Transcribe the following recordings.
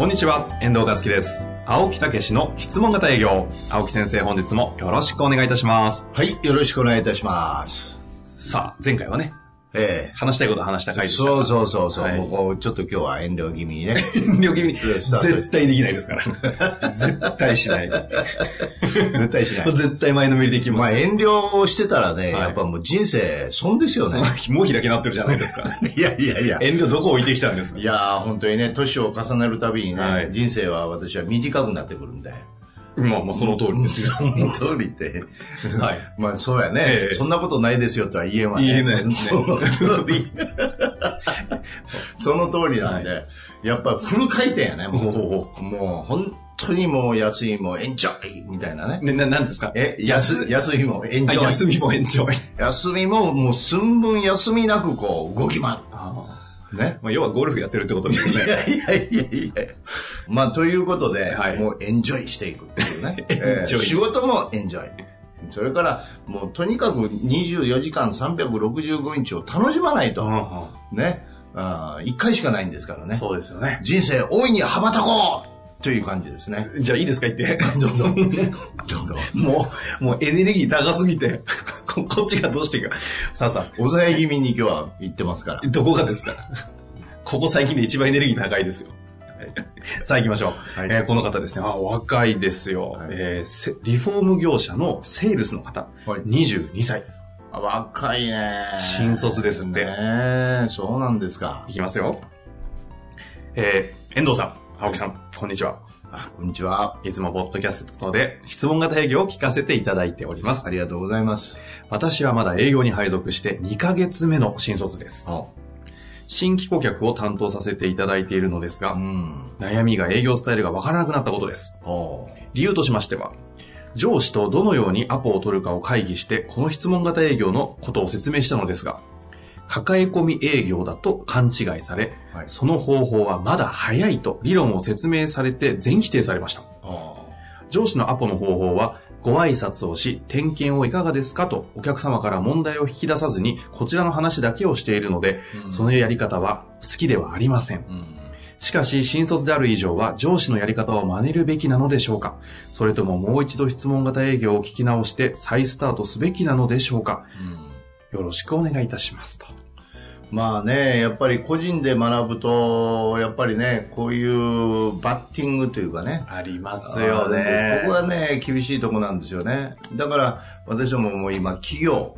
こんにちは、遠藤和樹です。青木武の質問型営業。青木先生、本日もよろしくお願いいたします。はい、よろしくお願いいたします。さあ、前回はね、え話したいこと話したえ回でしたからそうそうそうそう、はいもうこうちょっと今日は遠慮気味にね。遠慮気味絶対できないですから。絶対しない。絶対しない。絶対前のめりできます。まあ遠慮をしてたらね、はいやっぱもう人生損ですよね。もう開きなってるじゃないですか。いやいやいや。遠慮どこ置いてきたんですかいやー本当にね、年を重ねるたびにね、はい人生は私は短くなってくるんで。まあ、もうその通りですよ。その通りって。はい。まあそうやね、ええそんなことないですよとは言えんわね。言えないねその通り。その通りなんで、やっぱフル回転やね、もう。もう本当にもう安いもエンジョイみたいなね。ね、な、なんですか？え、安、安い？もエンジョイ。あ休みも延長。休みももう寸分休みなくこう動き回る。ね。まあ、要はゴルフやってるってことですよいね。やいやいやいやまあ、ということで、はいもうエンジョイしていくっていうね。えー仕事もエンジョイ。それから、もうとにかく24時間365日を楽しまないと。ね。あ1回しかないんですからね。そうですよね。人生大いに羽ばたこうという感じですね。じゃあいいですか言って。どうぞ。どうぞ。もう、もうエネルギー高すぎて、ここっちがどうしてか。さあさあ、抑え気味に今日は言ってますから。どこがですかここ最近で一番エネルギー高いですよ。はいさあ行きましょう。はいえーこの方ですね。あ、お若いですよ、はいえーせリフォーム業者のセールスの方。はい22歳。あ若いね。新卒ですってねそうなんですかい。きますよ。えー遠藤さん、青木さん、こんにちは。あ、こんにちは。いつもポッドキャストで質問型営業を聞かせていただいておりますあ。りがとうございます。私はまだ営業に配属して2ヶ月目の新卒です。あ新規顧客を担当させていただいているのですが、うん。悩みが営業スタイルがわからなくなったことです。お理由としましては、上司とどのようにアポを取るかを会議して、この質問型営業のことを説明したのですが、抱え込み営業だと勘違いされ、はいその方法はまだ早いと理論を説明されて全否定されました。上司のアポの方法は、ご挨拶をし、点検をいかがですかとお客様から問題を引き出さずに、こちらの話だけをしているので、うんそのやり方は好きではありません。うん。しかし、新卒である以上は上司のやり方を真似るべきなのでしょうかそれとももう一度質問型営業を聞き直して再スタートすべきなのでしょうかよろしくお願いいたしますと。まあね、やっぱり個人で学ぶと、やっぱりね、こういうバッティングというかね。ありまあるんですここはね、厳しいとこなんですよね。だから、私どももう今、企業。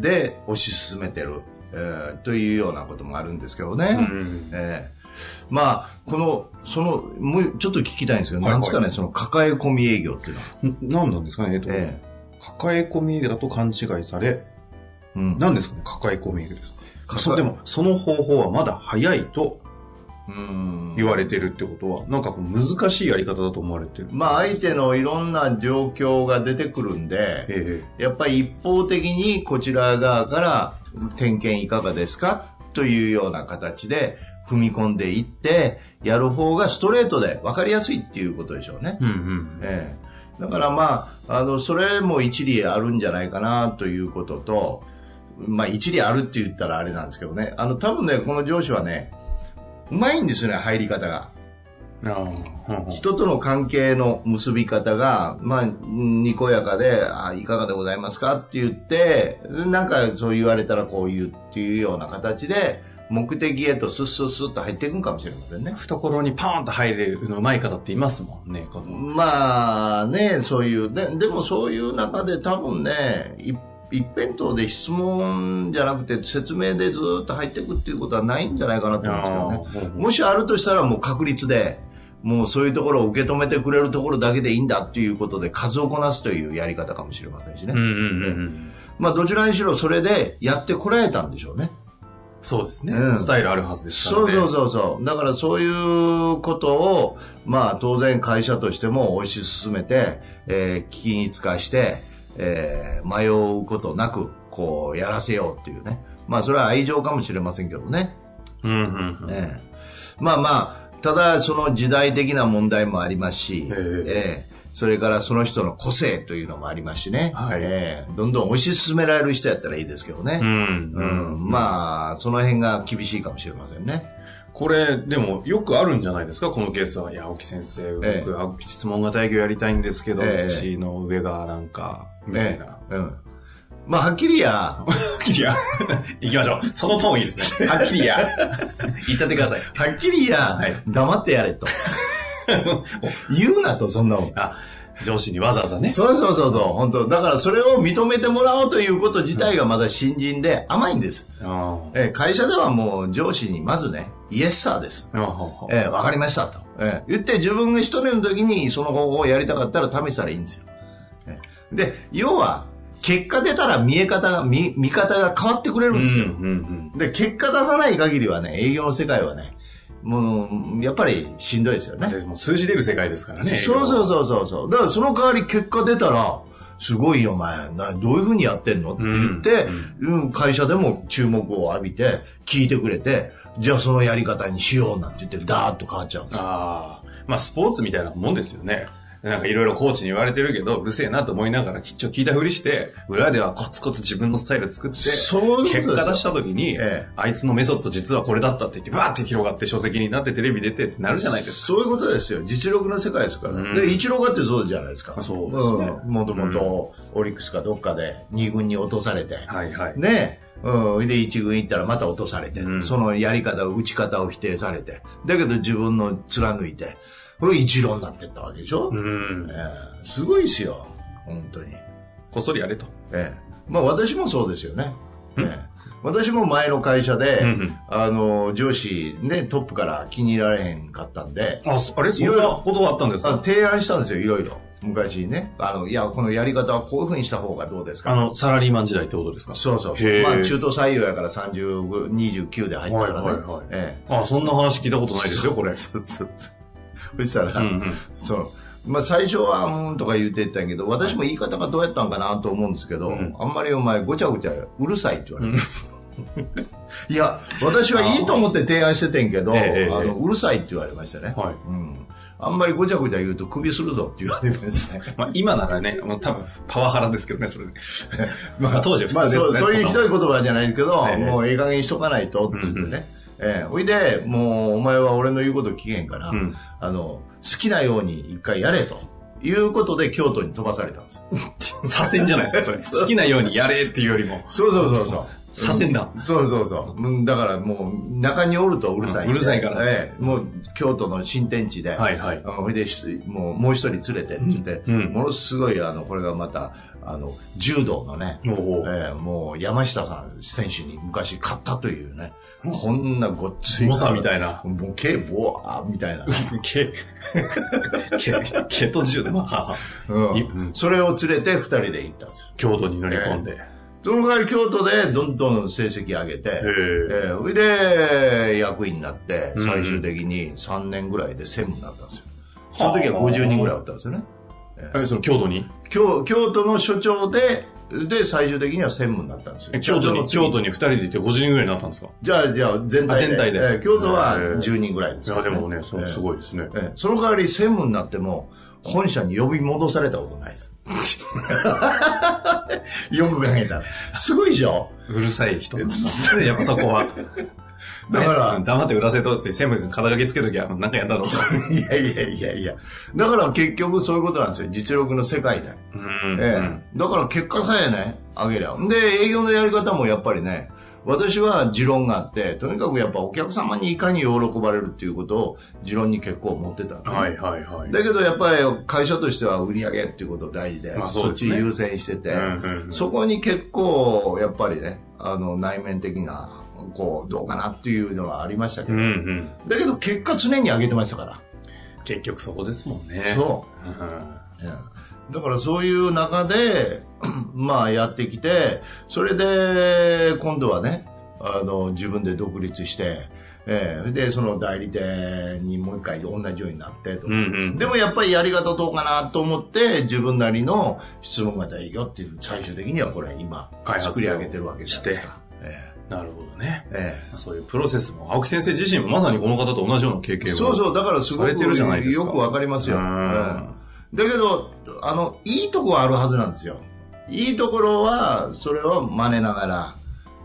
で推し進めてる、えーというようなこともあるんですけどね。うんえーまあ、この、その、もうちょっと聞きたいんですけど、はいはいなんですかね、その抱え込み営業っていうのは。何なんですかねえっと、え抱え込み営業だと勘違いされ、えうん。何ですか？ね抱え込みですか？でも、その方法はまだ早いとうん言われてるってことは、なんかこう難しいやり方だと思われてる。まあ、相手のいろんな状況が出てくるんで、えやっぱり一方的にこちら側から点検いかがですか？というような形で踏み込んでいって、やる方がストレートで分かりやすいっていうことでしょうね。えうんうん。ええ、だからまあ、あの、それも一理あるんじゃないかなということと、まあ一理あるって言ったらあれなんですけどね、あの、多分ね、この上司はね、うまいんですよね、入り方が。人との関係の結び方が、まあ、にこやかで、あいかがでございますか？って言って、なんかそう言われたらこう言うっていうような形で、目的へとスッスッスッと入っていくんかもしれませんね。懐にパーンと入れるのうまい方っていますもんね、この。まあね、そういう、ででもそういう中で多分ね、い一辺倒で質問じゃなくて説明でずっと入っていくっていうことはないんじゃないかなと思うんですけどね。もしあるとしたらもう確率で、もうそういうところを受け止めてくれるところだけでいいんだっていうことで数をこなすというやり方かもしれませんしね。まあどちらにしろそれでやってこられたんでしょうね。そうですね、うんスタイルあるはずですからね。そうそうそうそう。だからそういうことを、まあ当然会社としても推し進めて、えー、均一化して、えー迷うことなく、こう、やらせようっていうね。まあそれは愛情かもしれませんけどね。うんうんうん。ええまあまあ、ただその時代的な問題もありますし、えええそれからその人の個性というのもありますしね、はいええどんどん推し進められる人やったらいいですけどね。うん。うんまあ、その辺が厳しいかもしれませんね。これ、でも、よくあるんじゃないですか？このケースは。いや、青木先生、ええ僕、青木質問型営業やりたいんですけど、ええうちの上がなんか、みたいな。ええうん。まあ、はっきりや、はっきりや。行きましょう。そのトーンいいですね。はっきりや。言ったってください。はっきりや、はい黙ってやれと。言うなと、そんなもん。あ、上司にわざわざね。そうそうそうそう、本当だからそれを認めてもらおうということ自体がまだ新人で甘いんです。あえー会社ではもう上司にまずね、イエスサーです。あ。あえーわかりましたと。えー言って自分が一人の時にその方法をやりたかったら試したらいいんですよ。えーで、要は、結果出たら見え方が、見、見方が変わってくれるんですよ。うんうんで、結果出さない限りはね、営業の世界はね、もう、やっぱりしんどいですよね。でも数字出る世界ですからね。そうそうう。そうそうそう。だからその代わり結果出たら、すごいよ、お前。などういうふうにやってんの？って言って、うん会社でも注目を浴びて、聞いてくれて、じゃあそのやり方にしようなんて言って、ダーッと変わっちゃうんですよ。ああ。まあ、スポーツみたいなもんですよね。なんかいろいろコーチに言われてるけど、うるせえなと思いながら、きっちょ聞いたふりして、裏ではコツコツ自分のスタイル作って、そう結果出した時に、ええあいつのメソッド実はこれだったって言って、バーって広がって書籍になってテレビ出てってなるじゃないですか。そういうことですよ。実力の世界ですから。うんで、一郎がってそうじゃないですか。そうですねんもともと、オリックスかどっかで2軍に落とされて、はいはい。ねうん。で、一軍行ったらまた落とされて、うんそのやり方、打ち方を否定されて、だけど自分の貫いて、これ一郎になってったわけでしょ、うん。ええすごいですよ。本当に。こっそりやれと。ええまあ私もそうですよね。ええ私も前の会社で、うんうんあの、上司ね、トップから気に入られへんかったんで、あ、そあれそんなことがあったんですか？あ提案したんですよ、いろいろ。昔ね。あの、いや、このやり方はこういうふうにした方がどうですか？あの、サラリーマン時代ってことですか？そうそうまあ、中途採用やから30、29で入ったからね。はいはいはいえあ、そんな話聞いたことないですよ、これえ。そうそうそしたら、うんうん。そう。まあ、最初は、うんとか言ってたんやけど、私も言い方がどうやったんかなと思うんですけど、うんあんまりお前ごちゃごちゃうるさいって言われて、いや、私はいいと思って提案しててんけど、ええええあのうるさいって言われましたね。はい。うん。あんまりごちゃごちゃ言うと首するぞって言われましたね。まあ、今ならね、もう多分パワハラですけどね、それで。まあ、当時は普まあ通ですね。そう、そういうひどい言葉じゃないけど、ええもうええ加減にしとかないとって言ってね。ええほいで、もうお前は俺の言うこと聞けへんから、うんあの、好きなように一回やれと。いうことで京都に飛ばされたんですよ。左遷じゃないですか、それ。好きなようにやれっていうよりも。そうそうそうそう。左遷だ。そうそうそう。うんだからもう、中におるとうるさい。うんうるさいからええもう、京都の新天地で、はいはい。ほいで、しもう、もう一人連れてって言って、うんうんものすごい、あの、これがまた、あの、柔道のね、ええもう山下さん選手に昔勝ったというね、こんなごっつい。猛者みたいな。ボケ、ボワーみたいな。毛、毛、毛と銃まあ、うんいうんそれを連れて二人で行ったんですよ。京都に乗り込んで。その代わり京都でどんどん成績上げて、へえ。ええそれで、役員になって、うん最終的に3年ぐらいで専務になったんですよ。その時は50人ぐらいおったんですよね。え、その京都に？京京都の所長で、で、最終的には専務になったんですよ。え京都に、京都に二人でいて50人ぐらいになったんですか？じゃあ、じゃあ、全体で。あ全体でええ京都はへえ10人ぐらいですよ、いや、でもね、そのすごいですね。ええその代わり専務になっても、本社に呼び戻されたことないです。よく考えたら。すごいでしょ？うるさい人なんだやっぱそこは。だからね黙って売らせとって、専務に肩書きつけときは、なんかやんだろうと。いやいやいやいや。だから結局そういうことなんですよ。実力の世界で。うんええだから結果さえね、上げりゃ。で、営業のやり方もやっぱりね、私は持論があって、とにかくやっぱお客様にいかに喜ばれるっていうことを持論に結構持ってたはいはいはい。だけどやっぱり会社としては売り上げっていうこと大事で、まあそうですねそっち優先してて、うんうんうんそこに結構やっぱりね、あの内面的な、こう、どうかなっていうのはありましたけど、うんうん。だけど結果常に上げてましたから。結局そこですもんね。そう。うん。うんだからそういう中で、まあやってきて、それで今度はね、あの、自分で独立して、えーで、その代理店にもう一回同じようになってとか、うんうん。でもやっぱりやり方どうかなと思って、自分なりの質問型営業っていう、最終的にはこれ今、作り上げてるわけじゃないですか。えなるほどね。ええそういうプロセスも、青木先生自身もまさにこの方と同じような経え験を。そうそう、だからすごくされてるじゃないですかよくわかりますよ。だけど、あの、いいとこはあるはずなんですよ。いいところは、それを真似ながら、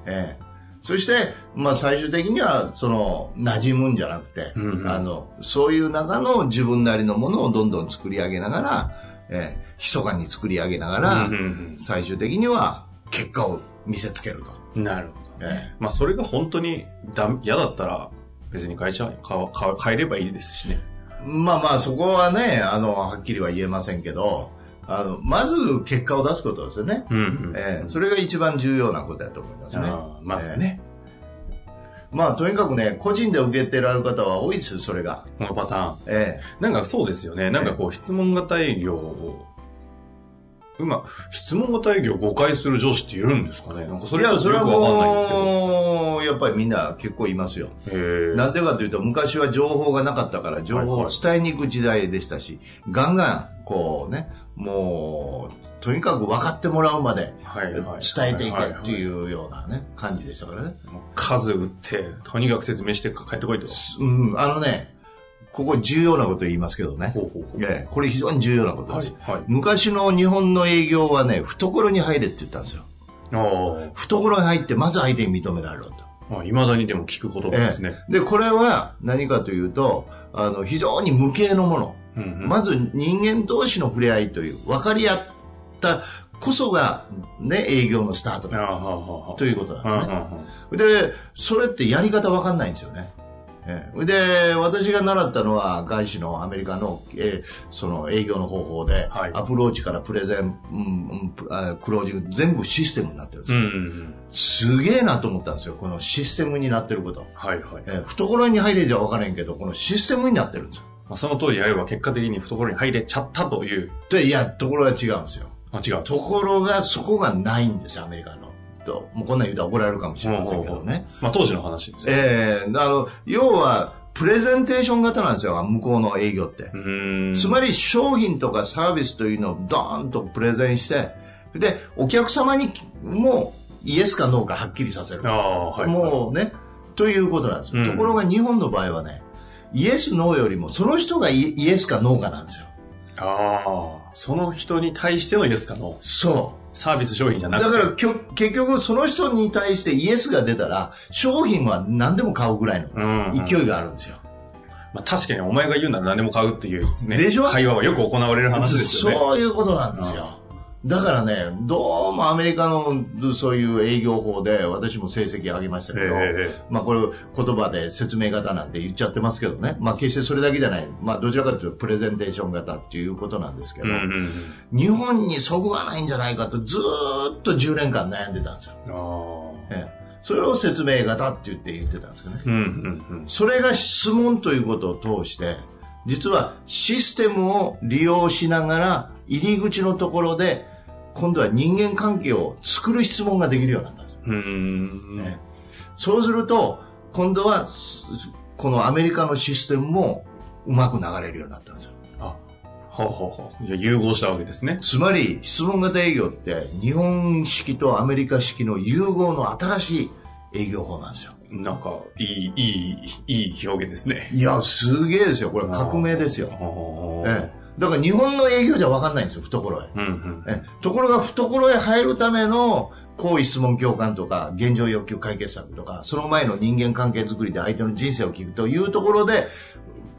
ええそして、まあ最終的には、その、馴染むんじゃなくて、うんうんあの、そういう中の自分なりのものをどんどん作り上げながら、ええ密かに作り上げながら、うんうん最終的には結果を見せつけると。うんなるほどえね。まあそれが本当にだ嫌だったら別に会社かか変えればいいですしね。まあまあ、そこはね、あの、はっきりは言えませんけど、あの、まず結果を出すことですよね。うんうん。ええそれが一番重要なことだと思いますね。まずね、まあ、とにかくね、個人で受けてられる方は多いですよ、それが。このパターン。えなんかそうですよね。なんかこう質問型営業を、うま、質問型営業を誤解する上司っているんですかねなんかそえいや、れちょっとそれはよくわかんないんですけど。やっぱりみんな結構いますよ。なんでかというと、昔は情報がなかったから、情報を伝えに行く時代でしたし、ガンガン、こうね、もう、とにかく分かってもらうまで伝えていけってう。いうようなね、感じでしたからね。数打って、とにかく説明して帰ってこいと。うん、あのね、ここ重要なこと言いますけどね。ほうほうほうええこれ非常に重要なことです。はいはい昔の日本の営業はね、懐に入れって言ったんですよ。あ懐に入って、まず相手に認められろと。あ。まだにでも聞く言葉ですね。ええで、これは何かというと、あの、非常に無形のもの。うんうんまず人間同士の触れ合いという、分かり合ったこそが、ね、営業のスタート。ということなんですね。はで、それってやり方わかんないんですよね。ええで、私が習ったのは外資のアメリカの、えーその営業の方法で、はいアプローチからプレゼン、うんうんクロージング、全部システムになってるんですよ。すげえなと思ったんですよ、このシステムになってること。はいはい。えー懐に入れじゃ分からへんけど、このシステムになってるんですよ。まあ、その通りやれば結果的に懐に入れちゃったという。で、いや、ところが違うんですよ。あ、違う。ところが、そこがないんですよ、アメリカの。と、もうこんなん言うと怒られるかもしれませんけどね。まあ、当時の話ですよ。ええあの、要は、プレゼンテーション型なんですよ、向こうの営業って。つまり商品とかサービスというのをドーンとプレゼンして、で、お客様にもイエスかノーかはっきりさせる。ああ、はい。もうね、ということなんですよ。うんところが日本の場合はね、イエス、ノーよりも、その人がイイエスかノーかなんですよ。ああ、その人に対してのイエスかのそサービス商品じゃう。なくて。だからきょ結局その人に対してイエスが出たら、商品は何でも買うぐらいのうん、うん。勢いがあるんですよ。まあ、確かにお前が言うなら何でも買うっていうね。でしょ？会話はよく行われる話ですよね。そういうことなんですよ。だからね、どうもアメリカのそういう営業法で私も成績上げましたけど、えまあこれ言葉で説明型なんて言っちゃってますけどね、まあ決してそれだけじゃない、まあどちらかというとプレゼンテーション型っていうことなんですけど、うんうん日本にそぐわないんじゃないかとずーっと10年間悩んでたんですよ。ええそれを説明型って言って言ってたんですよね。うんうんうん。それが質問ということを通して、実はシステムを利用しながら入り口のところで今度は人間関係を作る質問ができるようになったんですよ。うーん。ねそうすると今度はすこのアメリカのシステムもうまく流れるようになったんですよ。あ、ほうほうほう。いや、融合したわけですね。つまり質問型営業って日本式とアメリカ式の融合の新しい営業法なんですよ。なんか、いい、いい、いい表現ですね。いや、すげえですよ。これ革命ですよ。よええだから日本の営業じゃ分かんないんですよ、懐へ。うんうん。えところが懐へ入るための行為質問共感とか現状欲求解決策とかその前の人間関係づくりで相手の人生を聞くというところで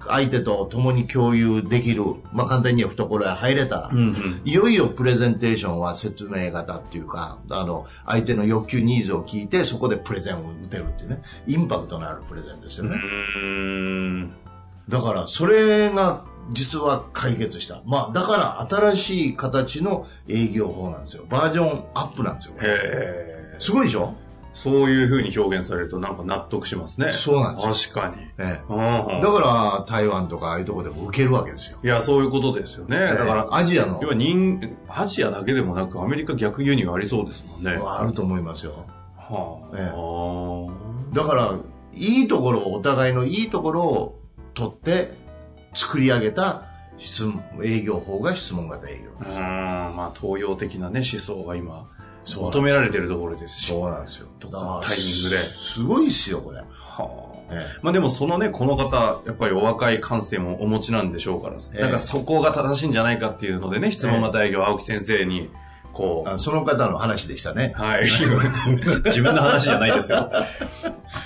相手と共に共有できる、まあ、簡単には懐へ入れたら、うんうん。いよいよプレゼンテーションは説明型っていうか、あの、相手の欲求ニーズを聞いて、そこでプレゼンを打てるっていうね、インパクトのあるプレゼンですよね。だから、それが実は解決した。まあ、だから新しい形の営業法なんですよ。バージョンアップなんですよ。へえ。すごいでしょ？そういう風に表現されるとなんか納得しますね。そうなんです確かに。えうんえ。だから、台湾とかああいうとこでも受けるわけですよ。いや、そういうことですよね。だから、アジアの要は人、アジアだけでもなくアメリカ逆輸入ありそうですもんね。はあると思いますよ。あ。ええあだから、いいところを、お互いのいいところを取って作り上げた質問営業法が質問型営業です。うん、まあ、東洋的なね、思想が今、求められてるところですし。そうなんですよ。タイミングで。すごいっすよ、これ。はあえまあでもそのね、この方、やっぱりお若い感性もお持ちなんでしょうから、ええなんかそこが正しいんじゃないかっていうのでね、質問型営業、青木先生に、こう、あその方の話でしたね。はい。自分の話じゃないですよ。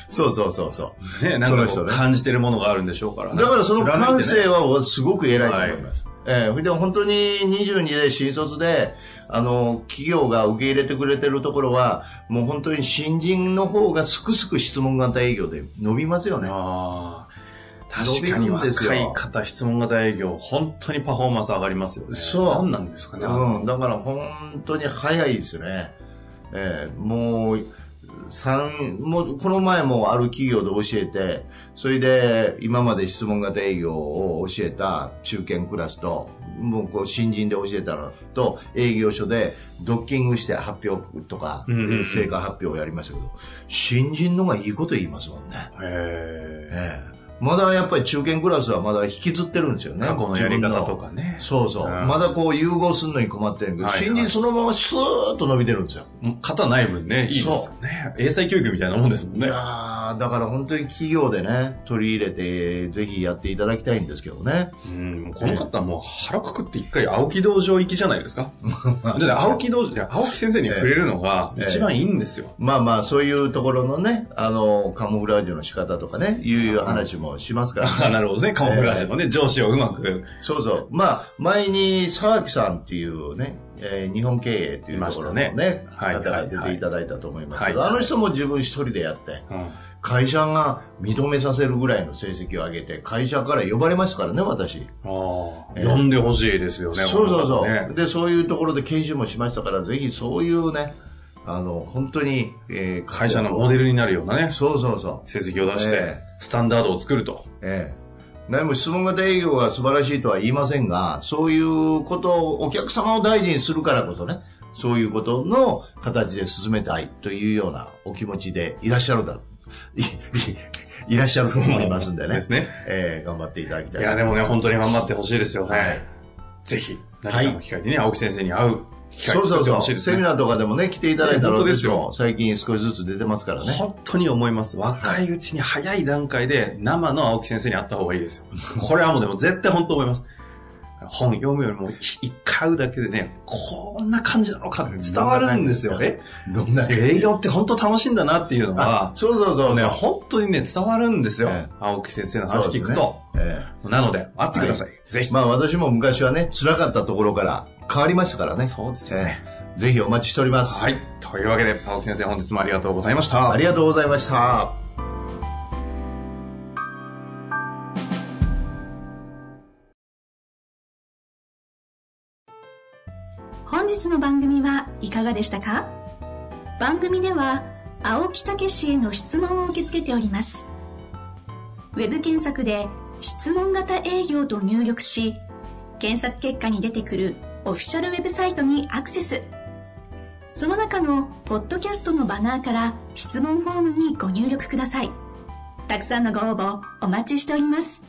そうそうそうそね、なんか感じてるものがあるんでしょうからう。だからその感性は、はすごく偉いと思います。ええそれで本当に22で新卒で、あの、企業が受け入れてくれてるところは、もう本当に新人の方がすくすく質問型営業で伸びますよね。ああ確かに若い方、質問型営業、本当にパフォーマンス上がりますよね。そう何なんですかね。うん、だから本当に早いですよね。ええもう、三、もう、この前もある企業で教えて、それで今まで質問型営業を教えた中堅クラスと、もうこう新人で教えたのと、営業所でドッキングして発表とか、うんうんうん成果発表をやりましたけど、新人のがいいこと言いますもんね。へえ。ええまだやっぱり中堅クラスはまだ引きずってるんですよね。過去のやり方とか。かね。そうそう。うんまだこう融合するのに困ってるけど、新人そのままスーッと伸びてるんですよ。型ない分ね、いいですよね。英才教育みたいなもんですもんね。いやーだから本当に企業でね、取り入れて、ぜひやっていただきたいんですけどね。うん、この方はもう腹くくって一回青木道場行きじゃないですか。だって青木道場、青木先生に触れるのがええ一番いいんですよ。まあまあ、そういうところのね、あの、カモフラージュの仕方とかね、いう話もしますから、あ なるほどね。カモフラージュのね、上司をうまく。そうそう。まあ、前に沢木さんっていうね、えー日本経営っていうところのね、ねはい方が出ていただいたと思いますけど、はいあの人も自分一人でやって、うん会社が認めさせるぐらいの成績を上げて、会社から呼ばれましたからね、私。ああ、ええ呼んでほしいですよね。そうそうそう、ねで、そういうところで研修もしましたから、ぜひそういうね、あの、本当に、えー会社のモデルになるようなね、そうそうそう。成績を出してえ、スタンダードを作ると。ええ。何も質問型営業が素晴らしいとは言いませんが、そういうことを、お客様を大事にするからこそね、そういうことの形で進めたいというようなお気持ちでいらっしゃるだ、い、い いらっしゃると思いますんでね。ですね。ええ頑張っていただきたい。いや、でもね、本当に頑張ってほしいですよね。はいぜひ、何かの機会にね、青木先生に会うそうそうそう。セミナーとかでもね、来ていただいたらですよ最近少しずつ出てますからね。本当に思います。若いうちに早い段階で生の青木先生に会った方がいいですよ。これはもうでも絶対本当思います。本読むよりも一回会うだけでね、こんな感じなのかって伝わるんですよね。どんな営業って本当楽しいんだなっていうのは、そうそうそう。ね、本当にね、伝わるんですよええ。青木先生の話聞くと。えなので、会ってください。ぜひ。えまあ私も昔はね、辛かったところから変わりましたからね。そうですよね。ええぜひお待ちしております。はい。というわけで、青木先生本日もありがとうございました。ありがとうございました。本日の番組はいかがでしたか？番組では青木武氏への質問を受け付けておりますウェブ検索で「質問型営業」と入力し検索結果に出てくるオフィシャルウェブサイトにアクセス。その中のポッドキャストのバナーから質問フォームにご入力ください。たくさんのご応募お待ちしております。